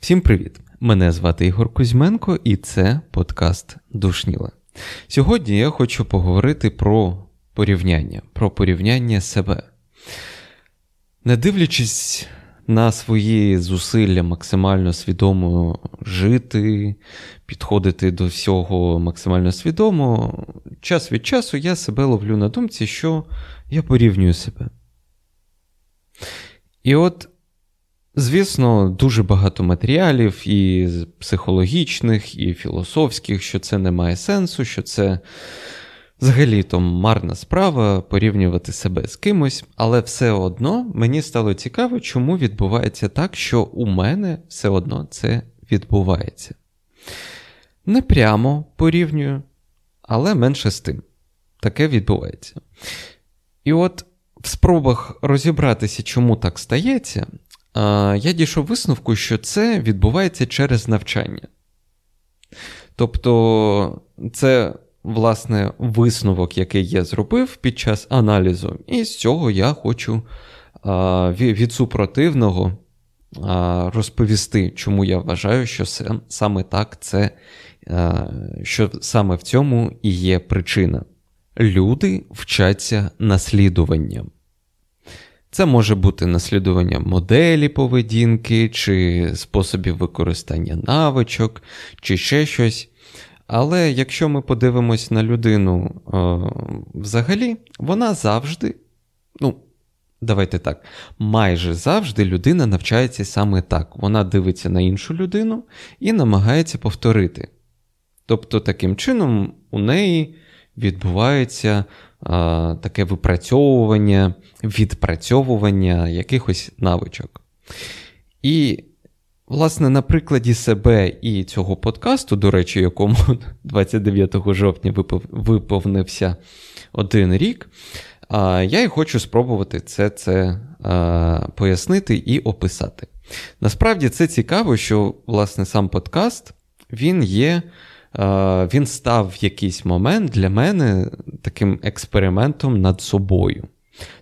Всім привіт! Мене звати Ігор Кузьменко, і це подкаст Душніла. Сьогодні я хочу поговорити про порівняння, про порівняння себе. Не дивлячись на свої зусилля максимально свідомо жити, підходити до всього максимально свідомо, час від часу я себе ловлю на думці, що я порівнюю себе. І от, звісно, дуже багато матеріалів, і психологічних, і філософських, що це не має сенсу, що це Взагалі то марна справа порівнювати себе з кимось, але все одно мені стало цікаво, чому відбувається так, що у мене все одно це відбувається. Не прямо порівнюю, але менше з тим. Таке відбувається. І от в спробах розібратися, чому так стається, я дійшов висновку, що це відбувається через навчання. Тобто, це власне, висновок, який я зробив під час аналізу. І з цього я хочу від супротивного розповісти, чому я вважаю, що саме так це, що саме в цьому і є причина. Люди вчаться наслідуванням. Це може бути наслідування моделі поведінки, чи способів використання навичок, чи ще щось. Але якщо ми подивимось на людину е, взагалі, вона завжди, ну, давайте так, майже завжди людина навчається саме так. Вона дивиться на іншу людину і намагається повторити. Тобто, таким чином, у неї відбувається е, таке випрацьовування, відпрацьовування якихось навичок. І Власне, на прикладі себе і цього подкасту, до речі, якому 29 жовтня виповнився один рік, я і хочу спробувати це це пояснити і описати. Насправді це цікаво, що власне сам подкаст він є, він став в якийсь момент для мене таким експериментом над собою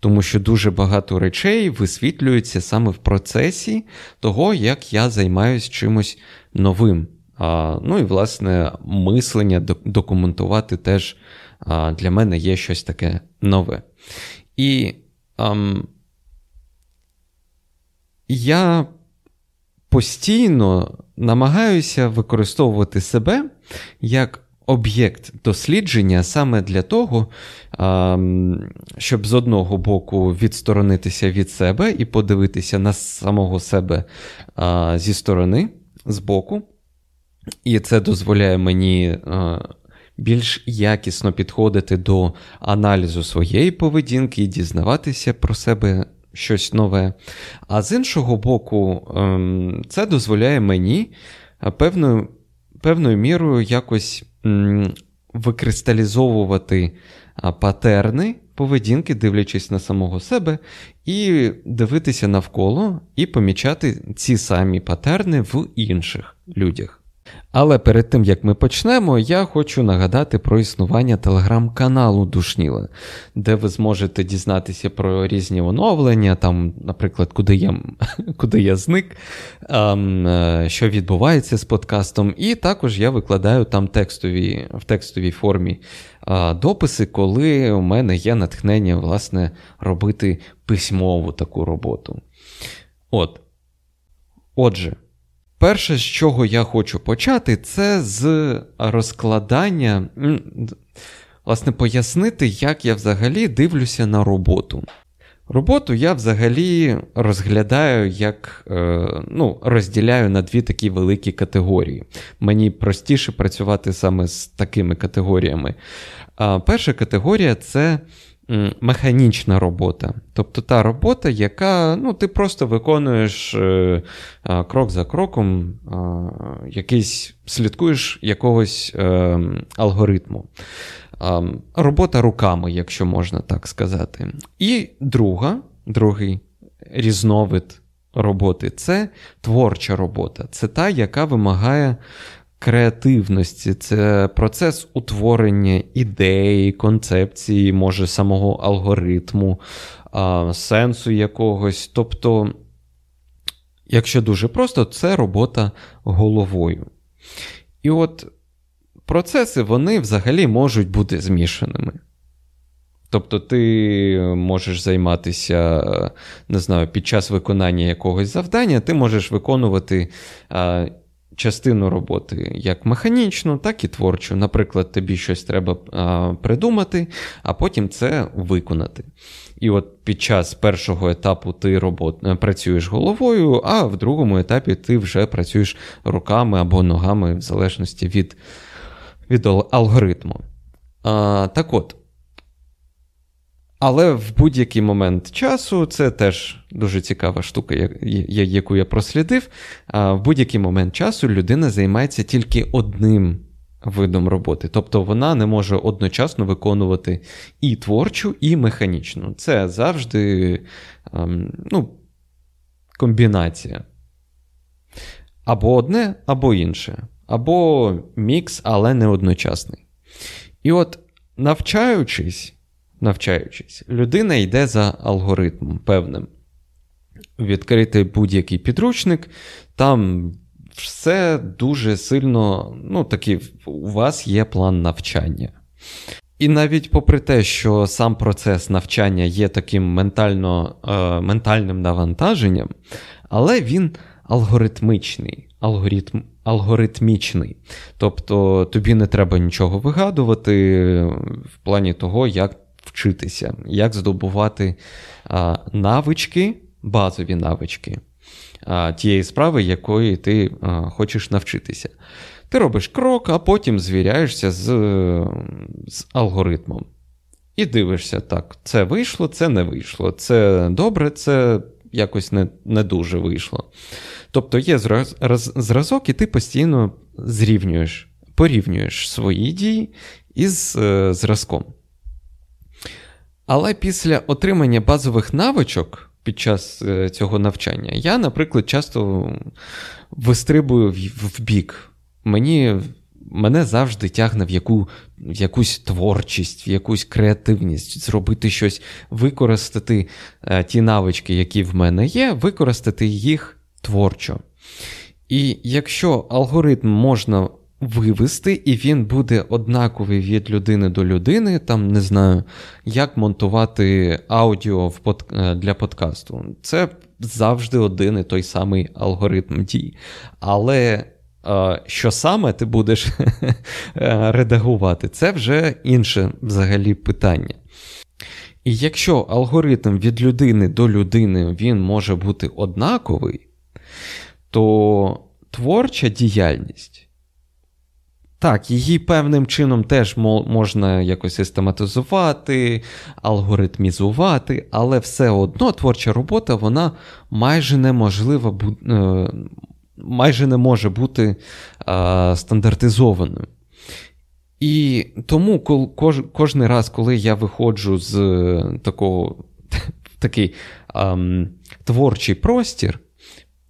тому що дуже багато речей висвітлюються саме в процесі того, як я займаюся чимось новим. Ну і, власне, мислення документувати теж для мене є щось таке нове. І ам, я постійно намагаюся використовувати себе як об'єкт дослідження саме для того, щоб з одного боку відсторонитися від себе і подивитися на самого себе зі сторони, з боку. І це дозволяє мені більш якісно підходити до аналізу своєї поведінки і дізнаватися про себе щось нове. А з іншого боку, ем, це дозволяє мені певною, певною мірою якось викристалізовувати патерни поведінки, дивлячись на самого себе, і дивитися навколо і помічати ці самі патерни в інших людях. Але перед тим як ми почнемо, я хочу нагадати про існування телеграм-каналу Душніла, де ви зможете дізнатися про різні оновлення, там, наприклад, куди я куди я зник, ем, е, що відбувається з подкастом. І також я викладаю там текстові, в текстовій формі дописи, коли у мене є натхнення власне, робити письмову таку роботу. От. Отже. Перше, з чого я хочу почати, це з розкладання, власне, пояснити, як я взагалі дивлюся на роботу. Роботу я взагалі розглядаю як е, ну, розділяю на дві такі великі категорії. Мені простіше працювати саме з такими категоріями. Перша категорія це механічна робота. Тобто та робота, яка ну, ти просто виконуєш е, е, крок за кроком, е, якийсь слідкуєш якогось алгоритму. Робота руками, якщо можна так сказати. І друга, другий різновид роботи це творча робота. Це та, яка вимагає креативності, це процес утворення ідеї, концепції, може, самого алгоритму, сенсу якогось. Тобто, якщо дуже просто, це робота головою. І от процеси вони взагалі можуть бути змішаними. Тобто ти можеш займатися, не знаю, під час виконання якогось завдання, ти можеш виконувати частину роботи як механічну, так і творчу. Наприклад, тобі щось треба а, придумати, а потім це виконати. І от під час першого етапу ти робот, працюєш головою, а в другому етапі ти вже працюєш руками або ногами, в залежності від, від алгоритму. А, Так от. Але в будь-який момент часу це теж дуже цікава штука, яку я прослідив. В будь-який момент часу людина займається тільки одним видом роботи. Тобто вона не може одночасно виконувати і творчу, і механічну. Це завжди ем, ну, комбінація. Або одне, або інше. Або мікс, але не одночасний. І от навчаючись навчаючись, людина йде за алгоритмом певним. Відкрити будь-який підручник, там все дуже сильно, ну, таки, у вас є план навчання. І навіть попри те, що сам процес навчання є таким ментально, е, ментальним навантаженням, але він алгоритмичний, алгоритм, алгоритмічний. Тобто тобі не треба нічого вигадувати в плані того, як вчитися, як здобувати навички, базові навички тієї справи, якої ти хочеш навчитися. Ти робиш крок, а потім звіряєшся з, з алгоритмом. І дивишся, так, це вийшло, це не вийшло. Це добре, це якось не не дуже вийшло. Тобто є зраз, зразок, і ти постійно зрівнюєш, порівнюєш свої дії із е, зразком. Але після отримання базових навичок під час е, цього навчання я, наприклад, часто вистрибую в бік. Мені Мене завжди тягне в яку, в якусь творчість, в якусь креативність, зробити щось, використати е, ті навички, які в мене є, використати їх творчо. І якщо алгоритм можна вивести, і він буде однаковий від людини до людини. Там не знаю, як монтувати аудіо в под... Е, для подкасту. Це завжди один і той самий алгоритм дій. Але. Е, що саме ти будеш е, редагувати, це вже інше взагалі питання. І якщо алгоритм від людини до людини він може бути однаковий, то творча діяльність так, її певним чином теж можна якось систематизувати, алгоритмізувати, але все одно творча робота вона майже неможлива, е, майже не може бути стандартизованою. І тому кож, кожен раз, коли я виходжу з такого такий ем, творчий простір,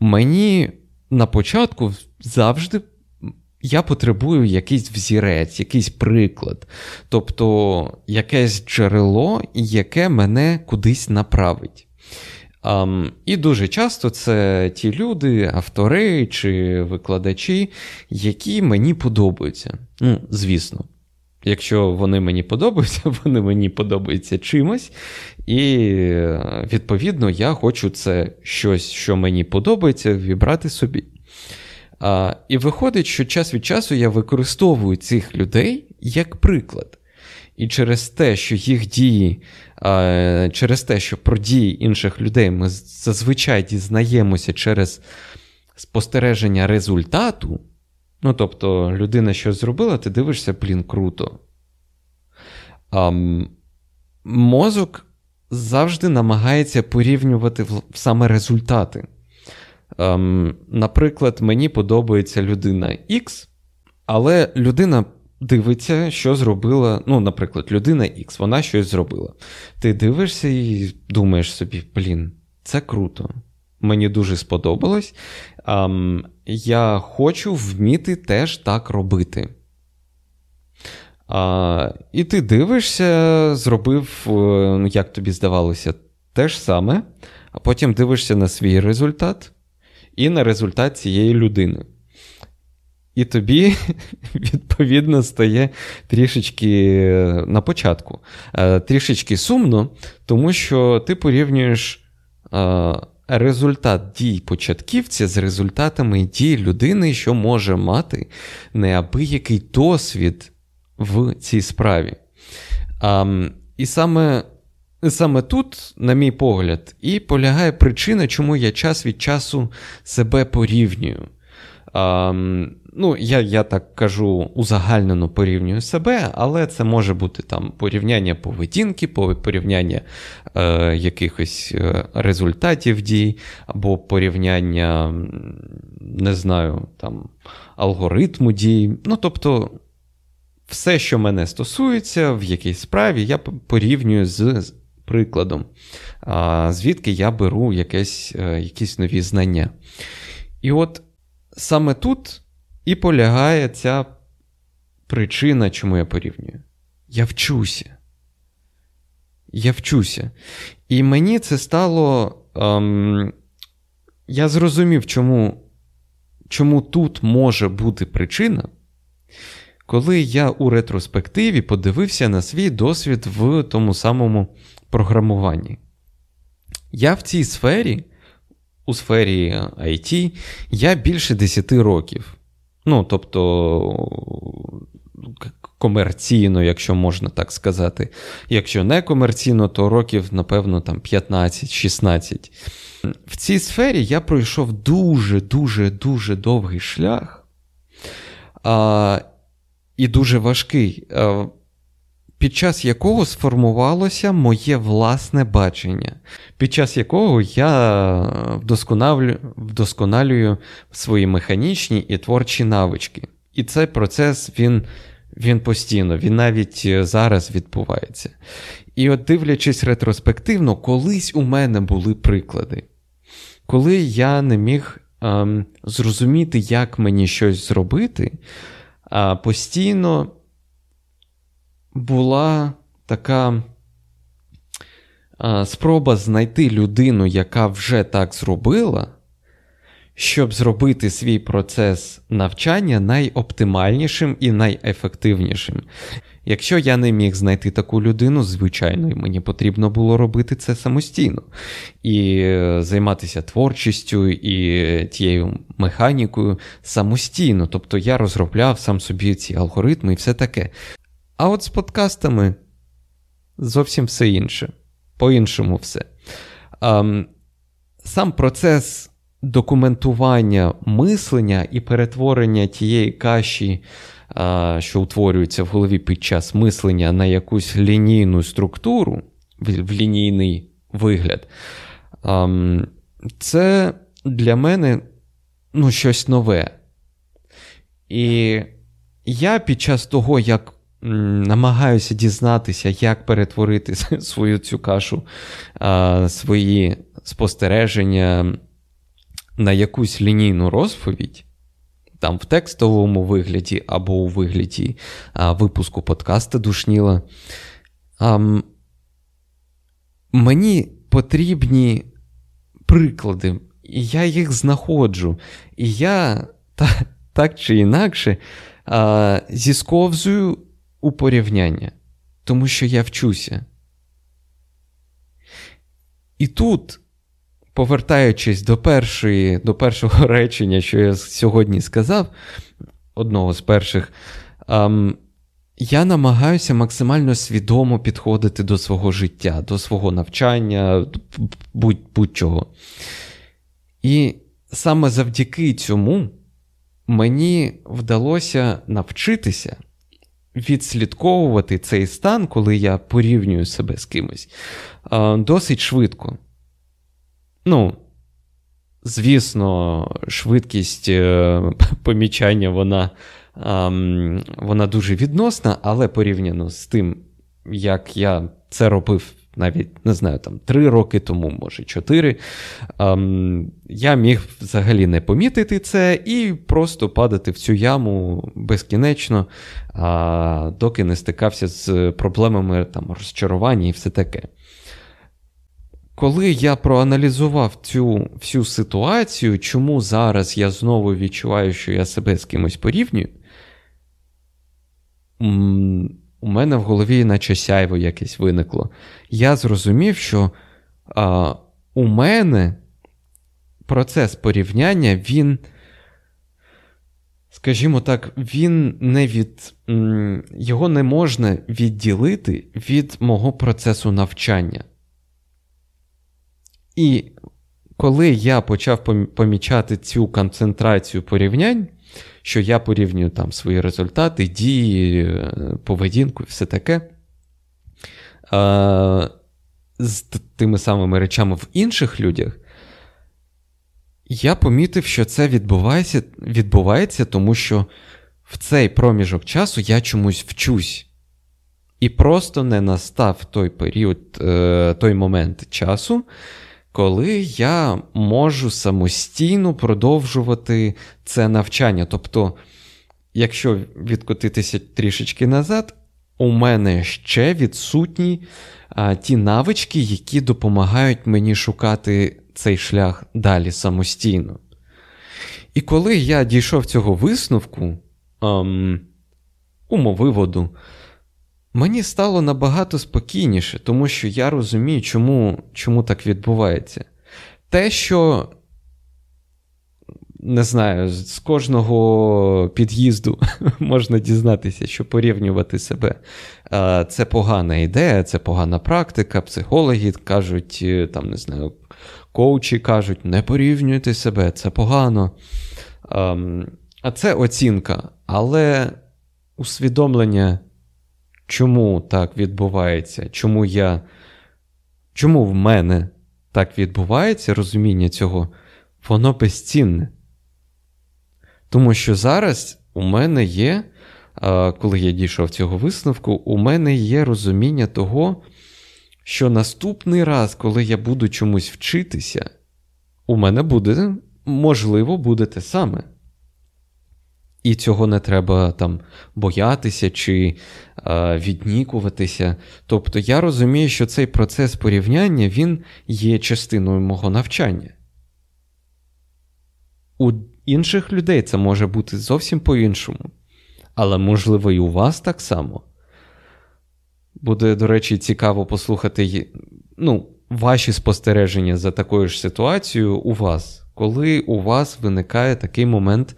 мені на початку завжди я потребую якийсь взірець, якийсь приклад, тобто якесь джерело, яке мене кудись направить. Um, і дуже часто це ті люди, автори чи викладачі, які мені подобаються. Ну, звісно. Якщо вони мені подобаються, вони мені подобаються чимось. І, відповідно, я хочу це щось, що мені подобається, вібрати собі. А, І виходить, що час від часу я використовую цих людей як приклад. І через те, що їх дії, а, через те, що про дії інших людей ми зазвичай дізнаємося через спостереження результату. Ну, тобто, людина щось зробила, ти дивишся, блін, круто. А, Мозок завжди намагається порівнювати саме результати. Ем, Наприклад, мені подобається людина X, але людина дивиться, що зробила. Ну, наприклад, людина X, вона щось зробила. Ти дивишся і думаєш собі, блін, це круто. Мені дуже сподобалось. Ем, я хочу вміти теж так робити. А, І ти дивишся, зробив, е, ну, як тобі здавалося, те ж саме, а потім дивишся на свій результат і на результат цієї людини. І тобі, відповідно, стає трішечки на початку, е, трішечки сумно, тому що ти порівнюєш е, результат дій початківця з результатами дій людини, що може мати неабиякий досвід в цій справі. І саме Саме тут, на мій погляд, і полягає причина, чому я час від часу себе порівнюю. А, ну, Я я так кажу, узагальнено порівнюю себе, але це може бути там порівняння поведінки, порівняння е, якихось е, результатів дій, або порівняння, не знаю, там, алгоритму дій. Ну, тобто, все, що мене стосується в якійсь справі, я порівнюю з прикладом, звідки я беру якесь, е, якісь нові знання. І от саме тут і полягає ця причина, чому я порівнюю. Я вчуся. Я вчуся. І мені це стало. Ем, Я зрозумів, чому, чому тут може бути причина. Коли я у ретроспективі подивився на свій досвід в тому самому програмуванні. Я в цій сфері, у сфері IT, я більше 10 років. Ну, тобто, комерційно, якщо можна так сказати. Якщо не комерційно, то років, напевно, там 15-16. В цій сфері я пройшов дуже-дуже дуже довгий шлях. А, І дуже важкий під час якого сформувалося моє власне бачення, під час якого я вдосконалюю, свої механічні і творчі навички. І цей процес він він постійно, він навіть е, зараз відбувається. І от дивлячись ретроспективно, колись у мене були приклади, коли я не міг ем, зрозуміти, як мені щось зробити, а постійно була така спроба знайти людину, яка вже так зробила, щоб зробити свій процес навчання найоптимальнішим і найефективнішим. Якщо я не міг знайти таку людину, звичайно, мені потрібно було робити це самостійно і е, займатися творчістю і тією механікою самостійно. Тобто я розробляв сам собі ці алгоритми і все таке. А от з подкастами зовсім все інше. По-іншому все. Ем, Сам процес документування мислення і перетворення тієї каші, е, що утворюється в голові під час мислення на якусь лінійну структуру, в, в лінійний вигляд, ем, це для мене ну, щось нове. І я під час того, як намагаюся дізнатися, як перетворити свою цю кашу, свої спостереження на якусь лінійну розповідь, там в текстовому вигляді або у вигляді випуску подкаста Душніла. Мені потрібні приклади, і я їх знаходжу. І я так чи інакше зісковзую у порівняння, тому що я вчуся. І тут, повертаючись до першої, до першого речення, що я сьогодні сказав, одного з перших, ем, я намагаюся максимально свідомо підходити до свого життя, до свого навчання, будь-чого. І саме завдяки цьому мені вдалося навчитися відслідковувати цей стан, коли я порівнюю себе з кимось, досить швидко. Ну, звісно, швидкість е, помічання вона вона дуже відносна, але порівняно з тим, як я це робив навіть не знаю, там три роки тому, може чотири, ем, я міг взагалі не помітити це і просто падати в цю яму безкінечно, а, доки не стикався з проблемами там, розчарування і все таке. Коли я проаналізував цю всю ситуацію, чому зараз я знову відчуваю, що я себе з кимось порівнюю, у мене в голові наче сяйво якесь виникло. Я зрозумів, що а, у мене процес порівняння, він, скажімо так, він не від. Його не можна відділити від мого процесу навчання. І коли я почав помічати цю концентрацію порівнянь, що я порівнюю там свої результати, дії, е, поведінку і все таке. З тими самими речами в інших людях, я помітив, що це відбувається, відбувається, тому що в цей проміжок часу я чомусь вчусь. І просто не настав той період, е, той момент часу, коли я можу самостійно продовжувати це навчання. Тобто, якщо відкотитися трішечки назад, у мене ще відсутні а, ті навички, які допомагають мені шукати цей шлях далі самостійно. І коли я дійшов цього висновку, ем, умовиводу, Мені стало набагато спокійніше, тому що я розумію, чому чому так відбувається. Те, що, не знаю, з кожного під'їзду можна дізнатися, що порівнювати себе. Це погана ідея, це погана практика. Психологи кажуть, е, там, не знаю, коучі кажуть, не порівнюйте себе, це погано. А це оцінка. Але усвідомлення чому так відбувається, чому я, чому в мене так відбувається розуміння цього, воно безцінне. Тому що зараз у мене є, коли я дійшов цього висновку, у мене є розуміння того, що наступний раз, коли я буду чомусь вчитися, у мене буде, можливо, буде те саме. І цього не треба там боятися чи е, віднікуватися. Тобто я розумію, що цей процес порівняння він є частиною мого навчання. У інших людей це може бути зовсім по-іншому. Але, можливо, і у вас так само. Буде, до речі, цікаво послухати ну, ваші спостереження за такою ж ситуацією у вас, коли у вас виникає такий момент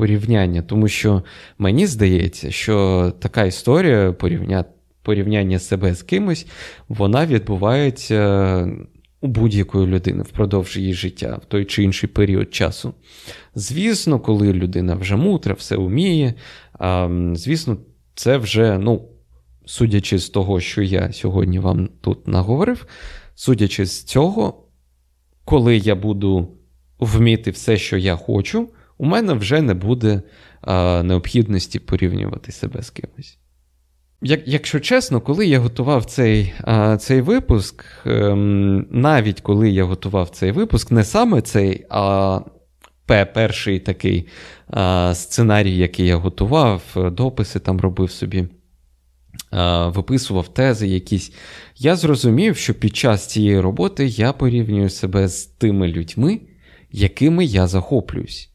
порівняння, тому що мені здається, що така історія порівня... порівняння себе з кимось, вона відбувається у будь-якої людини впродовж її життя в той чи інший період часу. Звісно, коли людина вже мутра, все вміє, звісно, це вже, ну, судячи з того, що я сьогодні вам тут наговорив, судячи з цього, коли я буду вміти все, що я хочу, у мене вже не буде а, необхідності порівнювати себе з кимось. Як, Якщо чесно, коли я готував цей а, цей випуск, ем, навіть коли я готував цей випуск, не саме цей, а перший такий а, сценарій, який я готував, дописи там робив собі, а, виписував тези якісь, я зрозумів, що під час цієї роботи я порівнюю себе з тими людьми, якими я захоплююсь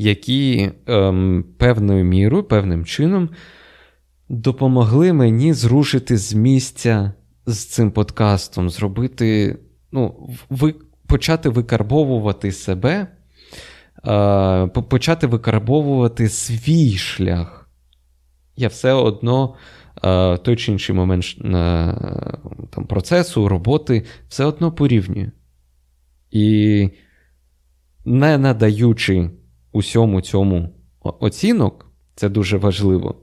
які ем, певною мірою, певним чином допомогли мені зрушити з місця з цим подкастом, зробити, ну, ви, почати викарбовувати себе, е, почати викарбовувати свій шлях. Я все одно. Е, той чи інший момент на, там, процесу, роботи, все одно порівнюю. І не надаючи усьому цьому оцінок, це дуже важливо.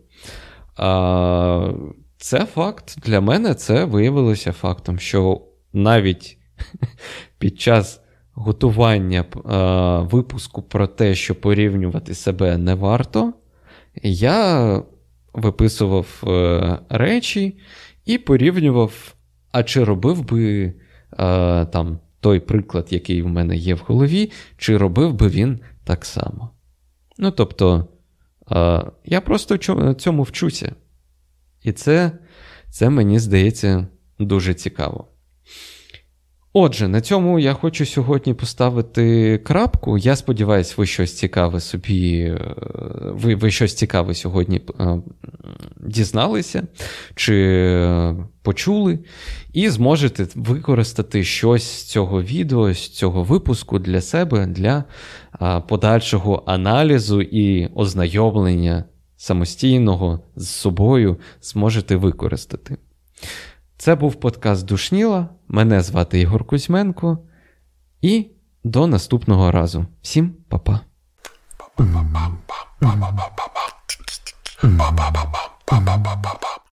А, Це факт для мене це виявилося фактом, що навіть під час готування а, випуску про те, що порівнювати себе не варто, я виписував а, е, речі і порівнював. а чи робив би а, там той приклад, який в мене є в голові, чи робив би він так само. Ну, тобто, а, я просто цьому вчуся. І це, це мені здається дуже цікаво. Отже, на цьому я хочу сьогодні поставити крапку. Я сподіваюся, ви щось цікаве собі, е, ви ви щось цікаве сьогодні е, дізналися чи е, почули, і зможете використати щось з цього відео, з цього випуску для себе, для подальшого аналізу і ознайомлення самостійного з собою зможете використати. Це був подкаст Душніла. Мене звати Ігор Кузьменко. І до наступного разу. Всім па-па. Ba ba ba ba ba ba ba ba ba ba ba ba ba ba ba